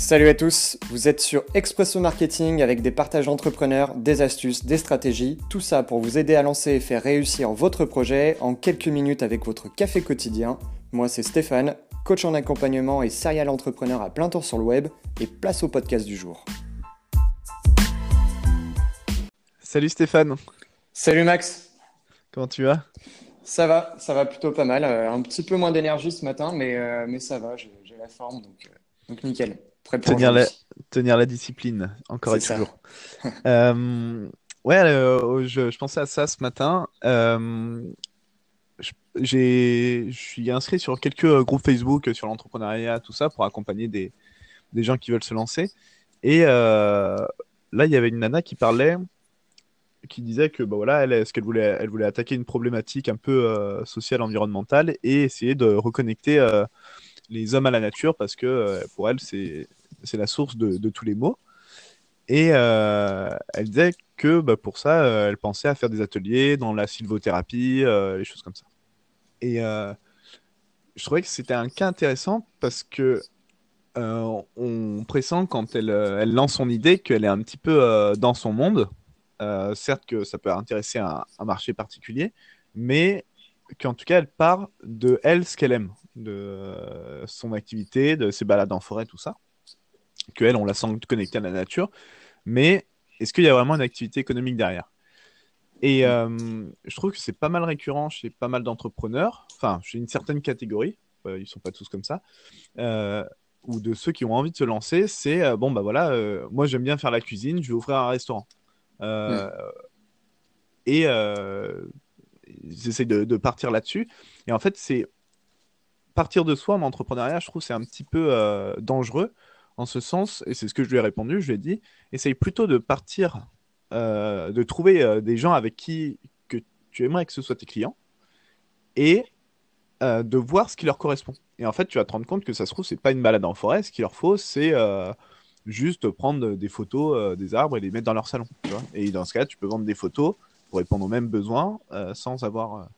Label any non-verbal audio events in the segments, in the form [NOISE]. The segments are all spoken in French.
Salut à tous, vous êtes sur Expresso Marketing avec des partages d'entrepreneurs, des astuces, des stratégies, tout ça pour vous aider à lancer et faire réussir votre projet en quelques minutes avec votre café quotidien. Moi c'est Stéphane, coach en accompagnement et serial entrepreneur à plein temps sur le web et place au podcast du jour. Salut Stéphane. Salut Max. Comment tu vas? Ça va, ça va plutôt pas mal. Euh, un petit peu moins d'énergie ce matin, mais, euh, mais ça va, j'ai la forme, donc, euh, donc nickel tenir, la, tenir la discipline, encore et toujours. [LAUGHS] euh, ouais, euh, je, je, pensais à ça ce matin. Euh, je suis inscrit sur quelques groupes Facebook sur l'entrepreneuriat, tout ça, pour accompagner des, des, gens qui veulent se lancer. Et euh, là, il y avait une nana qui parlait, qui disait que bah voilà, elle, ce qu'elle voulait, elle voulait attaquer une problématique un peu euh, sociale, environnementale, et essayer de reconnecter les hommes à la nature parce que pour elle, c'est c'est la source de, tous les maux. Et euh, elle disait que bah, pour ça, euh, elle pensait à faire des ateliers dans la sylvothérapie, les choses comme ça. Et je trouvais que c'était un cas intéressant parce que on pressent quand elle, elle, lance son idée qu'elle est un petit peu dans son monde. certes que ça peut intéresser un, un marché particulier, mais qu'en tout cas elle part de elle ce qu'elle aime de son activité, de ses balades en forêt, tout ça. Que elle, on la sent connectée à la nature. Mais est-ce qu'il y a vraiment une activité économique derrière? Et euh, je trouve que c'est pas mal récurrent chez pas mal d'entrepreneurs, enfin, chez une certaine catégorie, euh, ils sont pas tous comme ça, euh, ou de ceux qui ont envie de se lancer, c'est bon, bah voilà, moi j'aime bien faire la cuisine, je vais ouvrir un restaurant. Et j'essaie de, de, partir là-dessus. Et en fait, c'est partir de soi en entrepreneuriat, je trouve c'est un petit peu euh, dangereux en ce sens, et c'est ce que je lui ai répondu, je lui ai dit, essaye plutôt de partir, euh, de trouver euh, des gens avec qui que tu aimerais que ce soit tes clients, et de voir ce qui leur correspond. Et en fait, tu vas te rendre compte que ça se trouve, c'est pas une balade en forêt, ce qu'il leur faut, c'est juste prendre des photos des arbres et les mettre dans leur salon. et dans ce cas, tu peux vendre des photos pour répondre aux mêmes besoins sans avoir...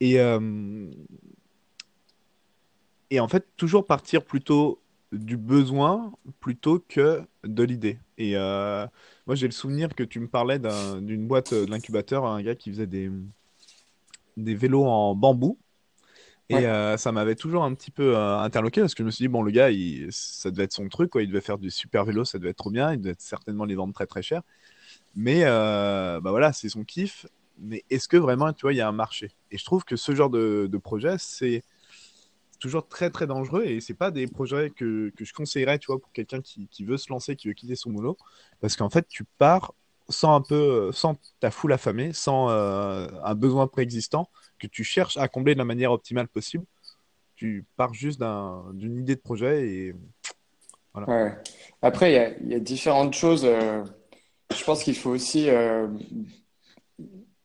Et, et en fait, toujours partir plutôt du besoin plutôt que de l'idée. Et euh, moi, j'ai le souvenir que tu me parlais d'une boîte de l'incubateur, un gars qui faisait des, des vélos en bambou. Et euh, ça m'avait toujours un petit peu euh, interloqué parce que je me suis dit, bon, le gars, il, ça devait être son truc, quoi. Il devait faire du super vélo, ça devait être trop bien. Il devait certainement les vendre très très cher. Mais bah voilà, c'est son kiff. Mais est-ce que vraiment, tu vois, il y a un marché? Et je trouve que ce genre de, de projet, c'est toujours très très dangereux et c'est pas des projets que, que, je conseillerais tu vois pour quelqu'un qui, qui, veut se lancer qui veut quitter son boulot. Parce qu'en fait tu pars sans un peu sans ta foule affamée sans euh, un besoin préexistant que tu cherches à combler de la manière optimale possible. Tu pars juste d'une idée de projet et voilà. Après il y, y a, différentes choses euh, je pense qu'il faut aussi euh,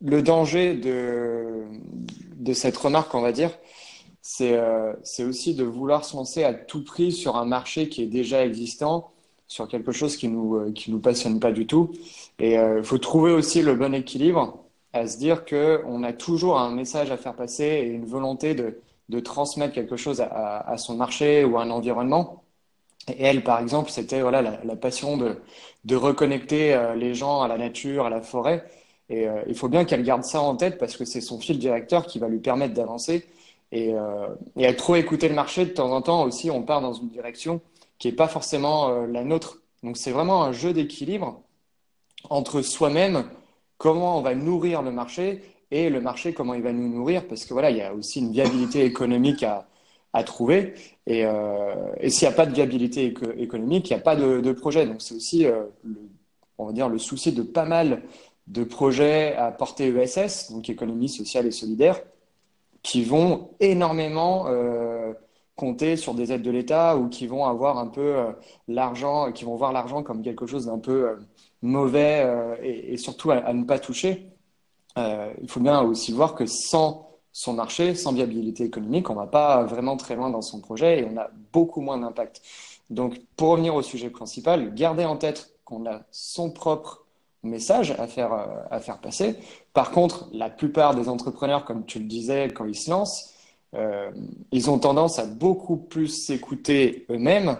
le danger de de cette remarque on va dire euh, c'est aussi de vouloir se lancer à tout prix sur un marché qui est déjà existant, sur quelque chose qui nous euh, qui nous passionne pas du tout. Et euh, il faut trouver aussi le bon équilibre, à se dire que on a toujours un message à faire passer et une volonté de de transmettre quelque chose à, à son marché ou à un environnement. Et elle, par exemple, c'était voilà la, la, passion de de reconnecter les gens à la nature, à la forêt. Et il faut bien qu'elle garde ça en tête parce que c'est son fil directeur qui va lui permettre d'avancer et, euh, à trop écouter le marché, de temps en temps aussi, on part dans une direction qui n'est pas forcément euh, la nôtre. Donc c'est vraiment un jeu d'équilibre entre soi-même, comment on va nourrir le marché, et le marché, comment il va nous nourrir, parce que voilà, il y a aussi une viabilité économique à, trouver. Et, euh, s'il n'y a pas de viabilité économique, il n'y a pas de, projet. Donc c'est aussi, euh, le, on va dire, le souci de pas mal de projets à portée ESS, donc économie sociale et solidaire, qui vont énormément euh, compter sur des aides de l'État ou qui vont avoir un peu euh, l'argent, qui vont voir l'argent comme quelque chose d'un peu euh, mauvais euh, et, surtout à, à, ne pas toucher. il faut bien aussi voir que sans son marché, sans viabilité économique, on va pas vraiment très loin dans son projet et on a beaucoup moins d'impact. Donc, pour revenir au sujet principal, gardez en tête qu'on a son propre message à faire, euh, à faire passer. Par contre, la plupart des entrepreneurs, comme tu le disais, quand ils se lancent, euh, ils ont tendance à beaucoup plus s'écouter eux-mêmes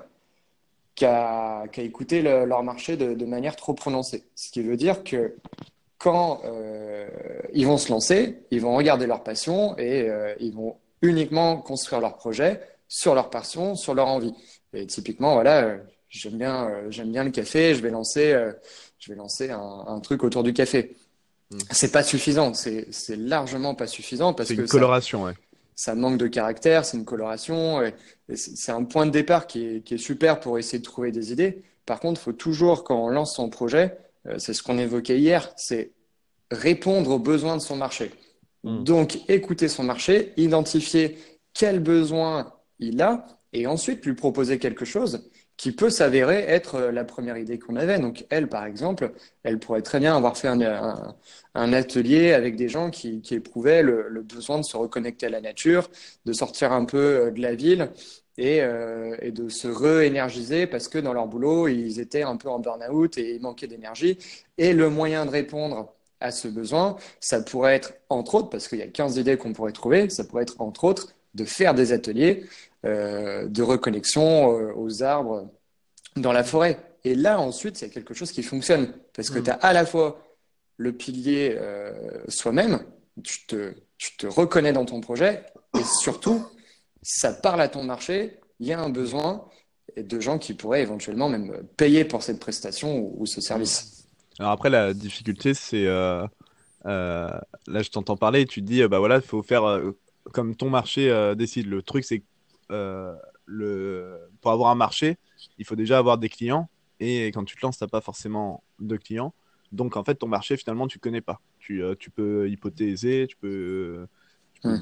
qu'à écouter leur marché de, manière trop prononcée. Ce qui veut dire que quand euh, ils vont se lancer, ils vont regarder leur passion et ils vont uniquement construire leur projet sur leur passion, sur leur envie. Et typiquement, voilà, j'aime bien, j'aime bien le café, je vais lancer, je vais lancer un, truc autour du café. Hmm. C'est pas suffisant, c'est largement pas suffisant parce que c'est une coloration, ouais ça manque de caractère, c'est une coloration. C'est un point de départ qui est, qui est, super pour essayer de trouver des idées. Par contre, il faut toujours, quand on lance son projet, euh, c'est ce qu'on évoquait hier, c'est répondre aux besoins de son marché. Hmm. Donc, écouter son marché, identifier quels besoins il a et ensuite lui proposer quelque chose qui peut s'avérer être euh, la première idée qu'on avait. Donc elle, par exemple, elle pourrait très bien avoir fait un, atelier avec des gens qui, éprouvaient le, besoin de se reconnecter à la nature, de sortir un peu euh, de la ville et, euh, et de se re-énergiser parce que dans leur boulot, ils étaient un peu en burn-out et ils manquaient d'énergie. Et le moyen de répondre à ce besoin, ça pourrait être, entre autres, parce qu'il y a 15 idées qu'on pourrait trouver, ça pourrait être, entre autres, de faire des ateliers euh, de reconnexion euh, aux arbres dans la forêt. Et là, ensuite, il y a quelque chose qui fonctionne. Parce que mm. tu as à la fois le pilier euh, soi-même, tu te, tu te reconnais dans ton projet, et surtout, ça parle à ton marché, il y a un besoin de gens qui pourraient éventuellement même payer pour cette prestation ou, ce service. Alors après, la difficulté, c'est... là, je t'entends parler et tu te dis, bah voilà, il faut faire comme ton marché décide. Le truc, c'est euh, le... pour avoir un marché, il faut déjà avoir des clients. Et quand tu te lances, tu n'as pas forcément de clients. Donc, en fait, ton marché, finalement, tu ne connais pas. Tu, euh, tu, peux hypothéser, tu peux, hmm.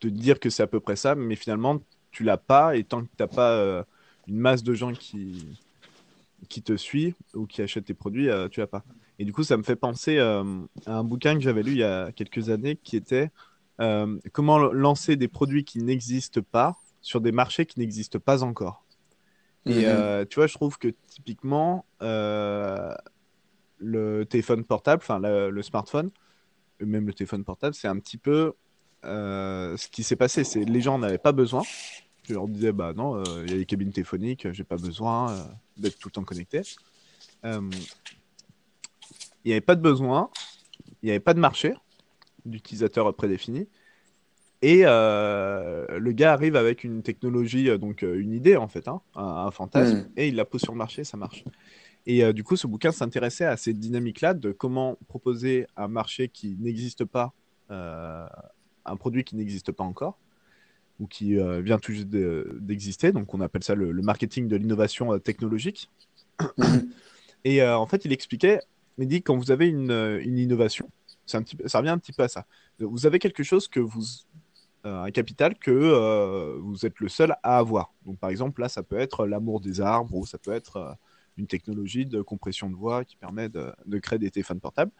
te dire que c'est à peu près ça, mais finalement, tu l'as pas. Et tant que tu n'as pas euh, une masse de gens qui, qui te suit ou qui achètent tes produits, tu l'as pas. Et du coup, ça me fait penser à un bouquin que j'avais lu il y a quelques années qui était Comment lancer des produits qui n'existent pas sur des marchés qui n'existent pas encore. Et mhm. euh, tu vois, je trouve que typiquement, euh, le téléphone portable, enfin le, smartphone, même le téléphone portable, c'est un petit peu euh, ce qui s'est passé. C'est les gens n'avaient pas besoin. Je leur disais, bah non, il y a les cabines téléphoniques, j'ai pas besoin d'être tout le temps connecté. Il n'y avait pas de besoin, il n'y avait pas de marché d'utilisateurs prédéfinis. Et euh, le gars arrive avec une technologie, euh, donc euh, une idée en fait, hein, un, fantasme, hmm. et il la pose sur le marché, ça marche. Et du coup, ce bouquin s'intéressait à ces dynamiques-là de comment proposer un marché qui n'existe pas, un produit qui n'existe pas encore, ou qui vient tout juste d'exister. donc, on appelle ça le, marketing de l'innovation technologique. Hmm. et en fait, il expliquait, il dit quand vous avez une, une innovation, un petit, ça revient un petit peu à ça. Vous avez quelque chose que vous euh, un capital que euh, vous êtes le seul à avoir. Donc par exemple, là, ça peut être l'amour des arbres ou ça peut être euh, une technologie de compression de voix qui permet de, créer des téléphones portables.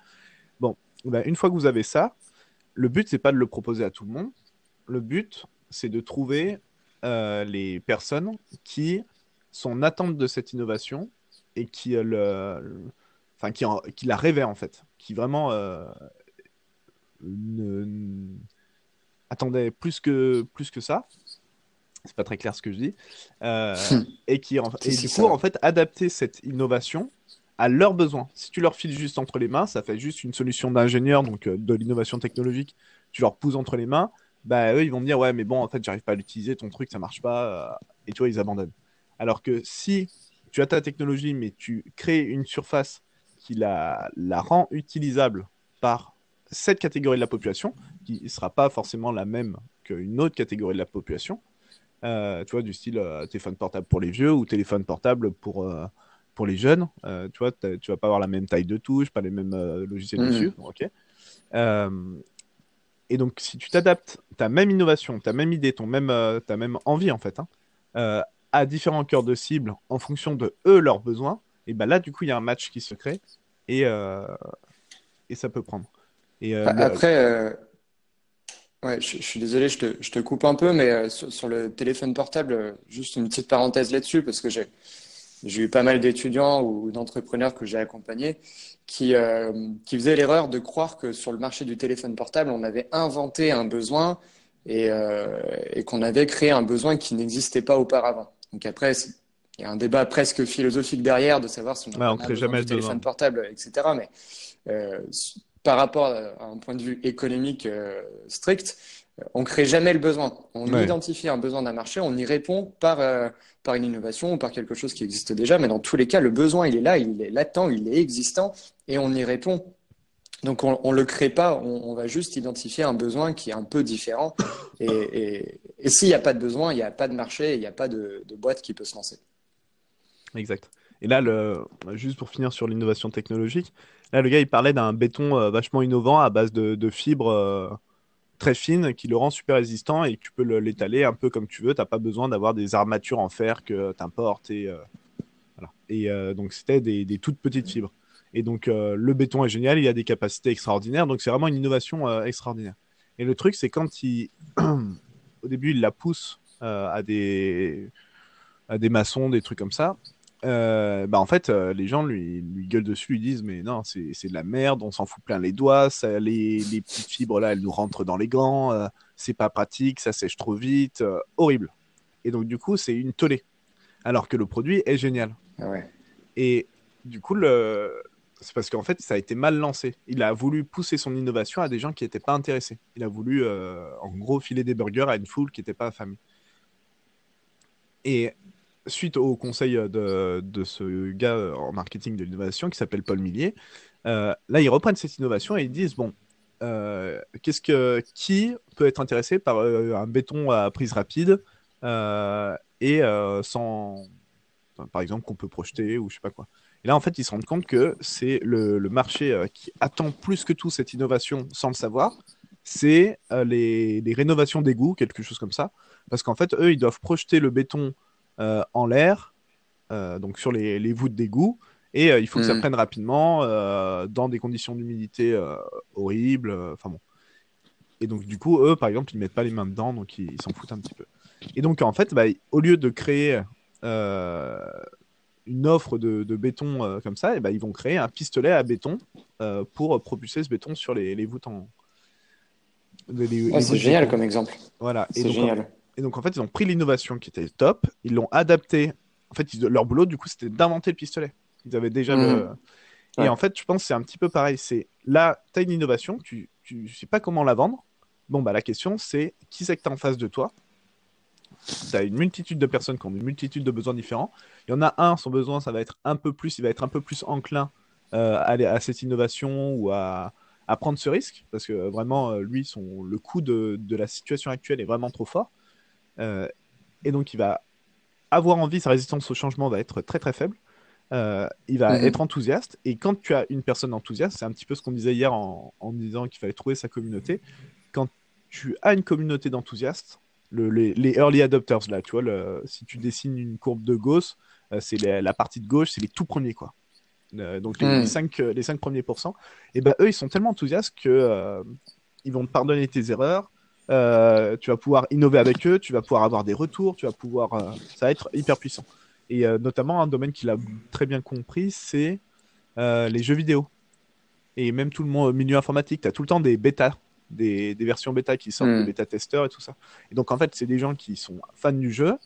Bon, ben, une fois que vous avez ça, le but, c'est pas de le proposer à tout le monde. Le but, c'est de trouver les personnes qui sont en attente de cette innovation et qui, le, enfin, qui, qui la rêvaient en fait, qui vraiment ne, attendait plus que, plus que ça. C'est pas très clair ce que je dis. Euh, [LAUGHS] et qui, en, et du coup, en fait, adapter cette innovation à leurs besoins. Si tu leur files juste entre les mains, ça fait juste une solution d'ingénieur, donc euh, de l'innovation technologique, tu leur pousses entre les mains, bah eux, ils vont me dire, ouais, mais bon, en fait, j'arrive pas à l'utiliser, ton truc, ça marche pas, euh, et tu vois, ils abandonnent. Alors que si tu as ta technologie, mais tu crées une surface qui la, la rend utilisable par cette catégorie de la population, qui ne sera pas forcément la même qu'une autre catégorie de la population, euh, tu vois, du style euh, téléphone portable pour les vieux ou téléphone portable pour, euh, pour les jeunes. tu vois, tu vas pas avoir la même taille de touche, pas les mêmes logiciels mmh. dessus. Ok. et donc, si tu t'adaptes ta même innovation, ta même idée, ton même, ta même envie, en fait, hein, à différents cœurs de cible en fonction de eux, leurs besoins, et ben là, du coup, il y a un match qui se crée et, et ça peut prendre. Euh, après, euh, ouais, je, suis désolé, je te, je te, coupe un peu, mais euh, sur, le téléphone portable, juste une petite parenthèse là-dessus, parce que j'ai eu pas mal d'étudiants ou d'entrepreneurs que j'ai accompagnés qui, qui faisaient l'erreur de croire que sur le marché du téléphone portable, on avait inventé un besoin et, et qu'on avait créé un besoin qui n'existait pas auparavant. Donc après, il y a un débat presque philosophique derrière de savoir si on, a crée jamais de téléphone portable, etc. Mais euh, par rapport à un point de vue économique euh, strict, on crée jamais le besoin. On identifie un besoin d'un marché, on y répond par, euh, par une innovation ou par quelque chose qui existe déjà. Mais dans tous les cas, le besoin, il est là, il est latent, il est existant et on y répond. Donc on ne le crée pas, on, va juste identifier un besoin qui est un peu différent. Et, et, s'il n'y a pas de besoin, il n'y a pas de marché, il n'y a pas de, de boîte qui peut se lancer. Exact. Et là, juste pour finir sur l'innovation technologique, là, le gars, il parlait d'un béton euh, vachement innovant à base de, fibres euh, très fines qui le rend super résistant et tu peux l'étaler un peu comme tu veux. Tu n'as pas besoin d'avoir des armatures en fer que tu importes. Et, euh, voilà. et donc, c'était des, des, toutes petites fibres. Et donc, le béton est génial, il a des capacités extraordinaires. Donc, c'est vraiment une innovation extraordinaire. Et le truc, c'est quand il, [CLEARS THROAT] au début, il la pousse à des à des maçons, des trucs comme ça. Euh, bah en fait, euh, les gens lui, lui gueulent dessus, lui disent mais non, c'est de la merde, on s'en fout plein les doigts, ça, les, les, petites fibres là, elles nous rentrent dans les gants, euh, c'est pas pratique, ça sèche trop vite, horrible. Et donc du coup, c'est une tollée, alors que le produit est génial. Ah ouais. Et du coup, le... c'est parce qu'en fait, ça a été mal lancé. Il a voulu pousser son innovation à des gens qui n'étaient pas intéressés. Il a voulu, en gros, filer des burgers à une foule qui n'était pas affamée. Et suite au conseil de, de, ce gars en marketing de l'innovation qui s'appelle Paul Millier, euh, là, ils reprennent cette innovation et ils disent bon, euh, qu'est-ce que qui peut être intéressé par euh, un béton à prise rapide et sans, par exemple, qu'on peut projeter ou je sais pas quoi. Et là, en fait, ils se rendent compte que c'est le, marché qui attend plus que tout cette innovation sans le savoir. C'est les, rénovations d'égouts, quelque chose comme ça. Parce qu'en fait, eux, ils doivent projeter le béton euh, en l'air, euh, donc sur les, les voûtes d'égout, et euh, il faut que ça mm. prenne rapidement dans des conditions d'humidité horribles. Enfin bon. Et donc, du coup, eux, par exemple, ils mettent pas les mains dedans, donc ils s'en foutent un petit peu. Et donc, en fait, bah, au lieu de créer une offre de, de béton comme ça, et bah, ils vont créer un pistolet à béton pour propulser ce béton sur les, les voûtes en. c'est génial comme exemple. Voilà. C'est génial. Et donc, en fait, ils ont pris l'innovation qui était top, ils l'ont adapté. En fait, leur boulot, du coup, c'était d'inventer le pistolet. Ils avaient déjà le. Mmh. Et en fait, je pense que c'est un petit peu pareil. C'est là, tu as une innovation, tu ne sais pas comment la vendre. Bon, bah, la question, c'est qui c'est que tu as en face de toi? Tu as une multitude de personnes qui ont une multitude de besoins différents. Il y en a un, son besoin, ça va être un peu plus, il va être un peu plus enclin euh, à, à, cette innovation ou à, à, prendre ce risque, parce que vraiment, euh, lui, son, le coût de, de la situation actuelle est vraiment trop fort. Euh, et donc, il va avoir envie, sa résistance au changement va être très très faible. Euh, il va mhm. être enthousiaste. Et quand tu as une personne enthousiaste, c'est un petit peu ce qu'on disait hier en, en disant qu'il fallait trouver sa communauté. Quand tu as une communauté d'enthousiastes, les, les, early adopters, là, tu vois, le, si tu dessines une courbe de Gauss, euh, c'est la, partie de gauche, c'est les tout premiers, quoi. donc les, 5, mhm. les 5 premiers pourcents, et ben eux, ils sont tellement enthousiastes que ils vont te pardonner tes erreurs, euh, tu vas pouvoir innover avec eux, tu vas pouvoir avoir des retours, tu vas pouvoir, euh, ça va être hyper puissant. Et euh, notamment un domaine qu'il a très bien compris, c'est les jeux vidéo. Et même tout le monde, milieu informatique, tu as tout le temps des bêtas, des, des, versions bêta qui sortent, des hmm. bêta-testeurs et tout ça. Et donc en fait, c'est des gens qui sont fans du jeu,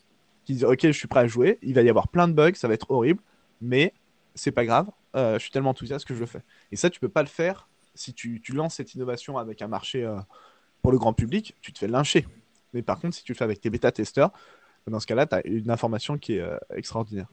qui disent ok, je suis prêt à jouer, il va y avoir plein de bugs, ça va être horrible, mais c'est pas grave, je suis tellement enthousiaste que je le fais. Et ça, tu peux pas le faire si tu, tu lances cette innovation avec un marché pour le grand public, tu te fais lyncher. Mais par contre, si tu le fais avec tes bêta-testeurs, dans ce cas-là, tu as une information qui est euh, extraordinaire.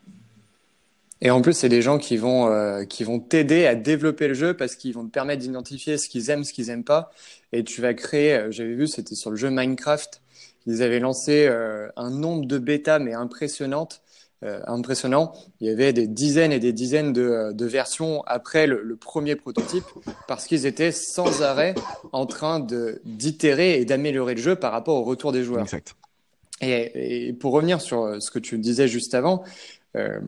Et en plus, c'est des gens qui vont euh, vont t'aider à développer le jeu parce qu'ils vont te permettre d'identifier ce qu'ils aiment, ce qu'ils aiment pas. Et tu vas créer. Euh, j'avais vu, c'était sur le jeu Minecraft. Ils avaient lancé un nombre de bêta mais impressionnante euh, impressionnant. Il y avait des dizaines et des dizaines de, euh, de versions après le, le, premier prototype parce qu'ils étaient sans arrêt en train d'itérer et d'améliorer le jeu par rapport au retour des joueurs. Exact. Et, et, pour revenir sur euh, ce que tu disais juste avant, euh,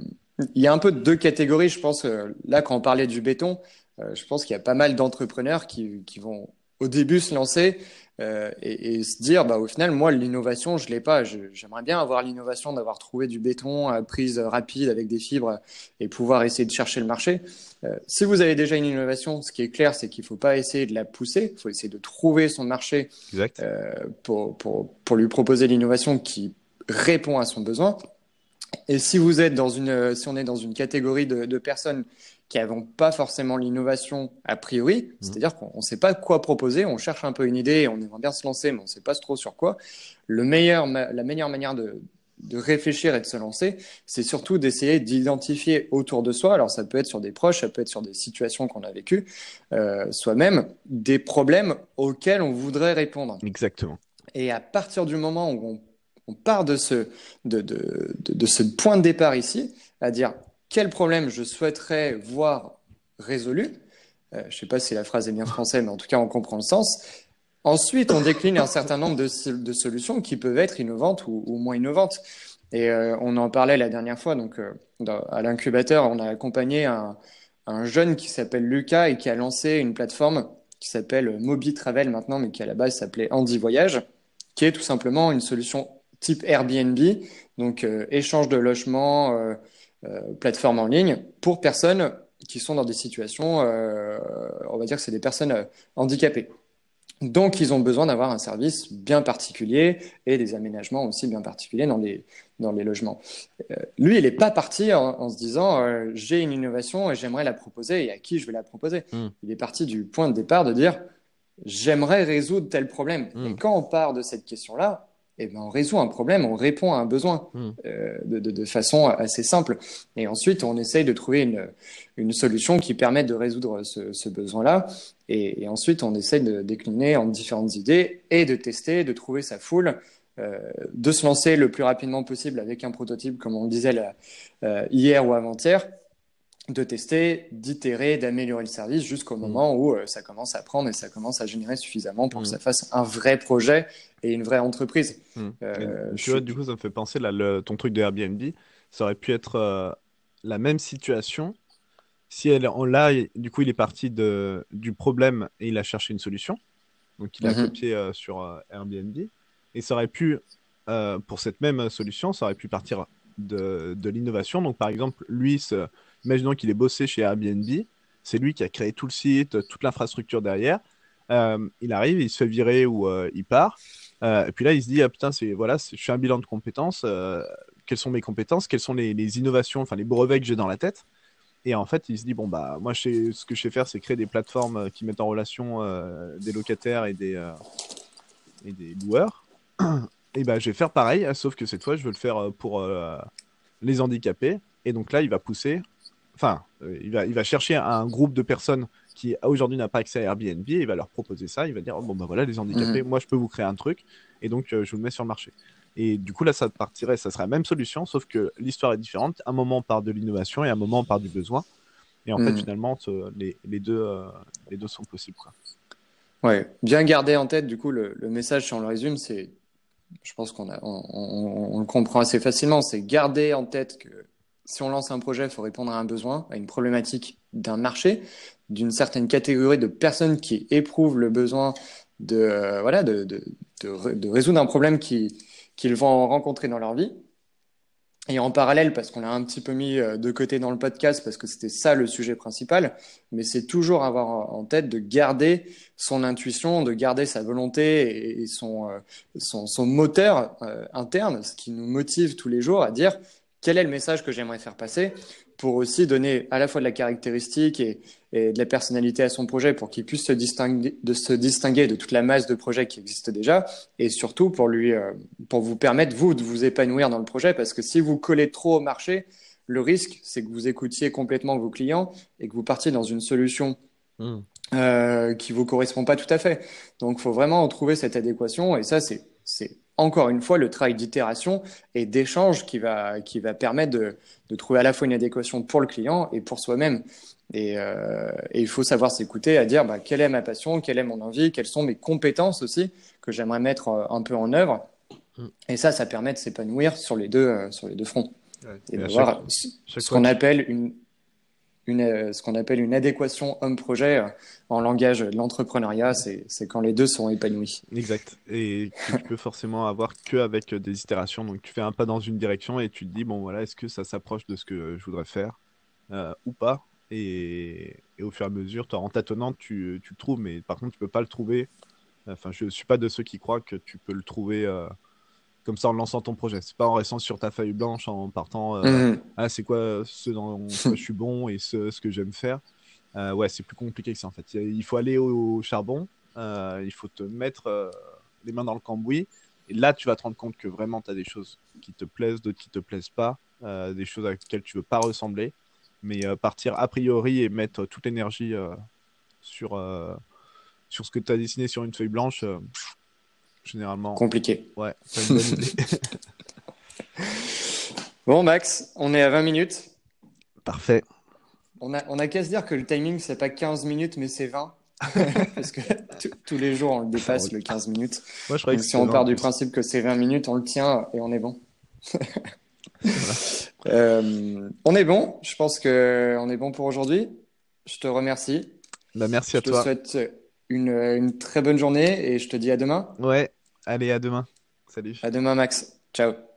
il y a un peu deux catégories, je pense. là, quand on parlait du béton, euh, je pense qu'il y a pas mal d'entrepreneurs qui, qui vont au début se lancer euh, et, se dire, bah, au final, moi, l'innovation, je l'ai pas. J'aimerais bien avoir l'innovation d'avoir trouvé du béton à prise rapide avec des fibres et pouvoir essayer de chercher le marché. Euh, si vous avez déjà une innovation, ce qui est clair, c'est qu'il faut pas essayer de la pousser. Il faut essayer de trouver son marché euh, pour, pour, pour lui proposer l'innovation qui répond à son besoin. Et si vous êtes dans une, si on est dans une catégorie de, de personnes qui n'avons pas forcément l'innovation a priori, mmh. c'est-à-dire qu'on ne sait pas quoi proposer, on cherche un peu une idée, on aimerait bien se lancer, mais on ne sait pas trop sur quoi. Le meilleur, la meilleure manière de, de réfléchir et de se lancer, c'est surtout d'essayer d'identifier autour de soi, alors ça peut être sur des proches, ça peut être sur des situations qu'on a vécues, euh, soi-même, des problèmes auxquels on voudrait répondre. Exactement. Et à partir du moment où on, part de ce, de, de, de, ce point de départ ici, à dire quel problème je souhaiterais voir résolu, euh, je ne sais pas si la phrase est bien française, mais en tout cas on comprend le sens, Ensuite, on décline un certain nombre de, solutions qui peuvent être innovantes ou, moins innovantes. Et euh, on en parlait la dernière fois. Donc, euh, à l'incubateur, on a accompagné un, jeune qui s'appelle Lucas et qui a lancé une plateforme qui s'appelle Mobi Travel maintenant, mais qui à la base s'appelait Andy Voyage, qui est tout simplement une solution type Airbnb, donc échange de logement, plateforme en ligne pour personnes qui sont dans des situations, on va dire que c'est des personnes handicapées. Donc, ils ont besoin d'avoir un service bien particulier et des aménagements aussi bien particuliers dans les, dans les logements. Euh, lui, il n'est pas parti en, se disant euh, j'ai une innovation et j'aimerais la proposer et à qui je vais la proposer. Hmm. Il est parti du point de départ de dire j'aimerais résoudre tel problème. Et hmm. quand on part de cette question-là, eh ben, on résout un problème, on répond à un besoin hmm. euh, de, de, façon assez simple. Et ensuite, on essaye de trouver une, une solution qui permette de résoudre ce, ce besoin-là. Et, et, ensuite, on essaye de décliner en différentes idées et de tester, de trouver sa foule, euh, de se lancer le plus rapidement possible avec un prototype, comme on le disait là, euh, hier ou avant-hier, de tester, d'itérer, d'améliorer le service jusqu'au mm. moment où euh, ça commence à prendre et ça commence à générer suffisamment pour que mm. ça fasse un vrai projet et une vraie entreprise. Mm. Euh, tu vois, du coup, ça me fait penser, là, ton truc de Airbnb, ça aurait pu être euh, la même situation si elle, là, du coup, il est parti de, du problème et il a cherché une solution. Donc, il a mm-hmm. copié sur Airbnb. Et ça aurait pu, pour cette même solution, ça aurait pu partir de, de l'innovation. Donc, par exemple, lui, ce Imaginons qu'il est bossé chez Airbnb, c'est lui qui a créé tout le site, toute l'infrastructure derrière. Euh, il arrive, il se fait virer ou euh, il part. Euh, et puis là, il se dit ah putain, voilà, je fais un bilan de compétences. quelles sont mes compétences Quelles sont les, innovations, enfin les brevets que j'ai dans la tête Et en fait, il se dit bon bah moi, ce que je sais faire, c'est créer des plateformes qui mettent en relation des locataires et des et des loueurs. [CLEARS THROAT] Et ben, je vais faire pareil, sauf que cette fois, je veux le faire pour les handicapés. Et donc là, il va pousser enfin, euh, il, va, il va chercher un groupe de personnes qui aujourd'hui n'a pas accès à Airbnb et il va leur proposer ça. Il va dire oh, bon ben voilà les handicapés, mhm. moi je peux vous créer un truc et donc euh, je vous le mets sur le marché. Et du coup là ça partirait, ça serait la même solution sauf que l'histoire est différente. Un moment on part de l'innovation et un moment on part du besoin. Et en fait mhm. finalement les, les, deux euh, les deux sont possibles. Quoi. Ouais, bien garder en tête du coup le, le message si on le résume c'est je pense qu'on on, on, le comprend assez facilement, c'est garder en tête que si on lance un projet, il faut répondre à un besoin, à une problématique d'un marché, d'une certaine catégorie de personnes qui éprouvent le besoin de, euh, voilà, de, de, de, résoudre un problème qu'ils vont rencontrer dans leur vie. Et en parallèle, parce qu'on l'a un petit peu mis euh, de côté dans le podcast, parce que c'était ça le sujet principal, mais c'est toujours avoir en tête de garder son intuition, de garder sa volonté et euh, son, son moteur interne, ce qui nous motive tous les jours à dire quel est le message que j'aimerais faire passer pour aussi donner à la fois de la caractéristique et, de la personnalité à son projet pour qu'il puisse se distinguer de, se distinguer de toute la masse de projets qui existent déjà et surtout pour lui euh, pour vous permettre vous de vous épanouir dans le projet parce que si vous collez trop au marché le risque c'est que vous écoutiez complètement vos clients et que vous partiez dans une solution mmh. euh, qui vous correspond pas tout à fait donc il faut vraiment trouver cette adéquation et ça c'est encore une fois le travail d'itération et d'échange qui va, qui va permettre de, de, trouver à la fois une adéquation pour le client et pour soi-même. Et, euh, et, il faut savoir s'écouter à dire bah, quelle est ma passion, quelle est mon envie, quelles sont mes compétences aussi que j'aimerais mettre euh, un peu en œuvre. Mm. Et ça, ça permet de s'épanouir sur les deux, euh, sur les deux fronts. Et, d'avoir ce qu'on appelle une, une, euh, ce qu'on appelle une adéquation homme-projet euh, en langage de l'entrepreneuriat, c'est quand les deux sont épanouis. Exact. Et que tu [LAUGHS] peux forcément avoir que avec des itérations. Donc tu fais un pas dans une direction et tu te dis, bon voilà, est-ce que ça s'approche de ce que je voudrais faire euh, ou pas? Et, au fur et à mesure, toi, en tâtonnant, tu, tu, le trouves, mais par contre, tu peux pas le trouver. Enfin, je suis pas de ceux qui croient que tu peux le trouver comme ça en lançant ton projet. C'est pas en restant sur ta feuille blanche en partant. Euh, mhm. Ah, c'est quoi ce dont je suis bon et ce, ce que j'aime faire. Euh, ouais, c'est plus compliqué que ça en fait. Il faut aller au, charbon, euh, il faut te mettre les mains dans le cambouis. Et là, tu vas te rendre compte que vraiment, tu as des choses qui te plaisent, d'autres qui te plaisent pas, des choses à lesquelles tu veux pas ressembler. Mais partir a priori et mettre toute l'énergie sur, sur ce que tu as dessiné sur une feuille blanche, généralement. Compliqué. Ouais, c'est une bonne idée. [LAUGHS] bon, Max, on est à 20 minutes. Parfait. On a, on a qu'à se dire que le timing, c'est pas 15 minutes, mais c'est 20. [LAUGHS] Parce que tous les jours, on le dépasse, le 15 minutes. Moi, je que si on part du principe que c'est 20 minutes, on le tient et on est bon. [LAUGHS] euh, on est bon. Je pense qu'on est bon pour aujourd'hui. Je te remercie. Bah, merci à toi. Je te souhaite une, une, très bonne journée et je te dis à demain. Ouais, allez, à demain. Salut. À demain, Max. Ciao.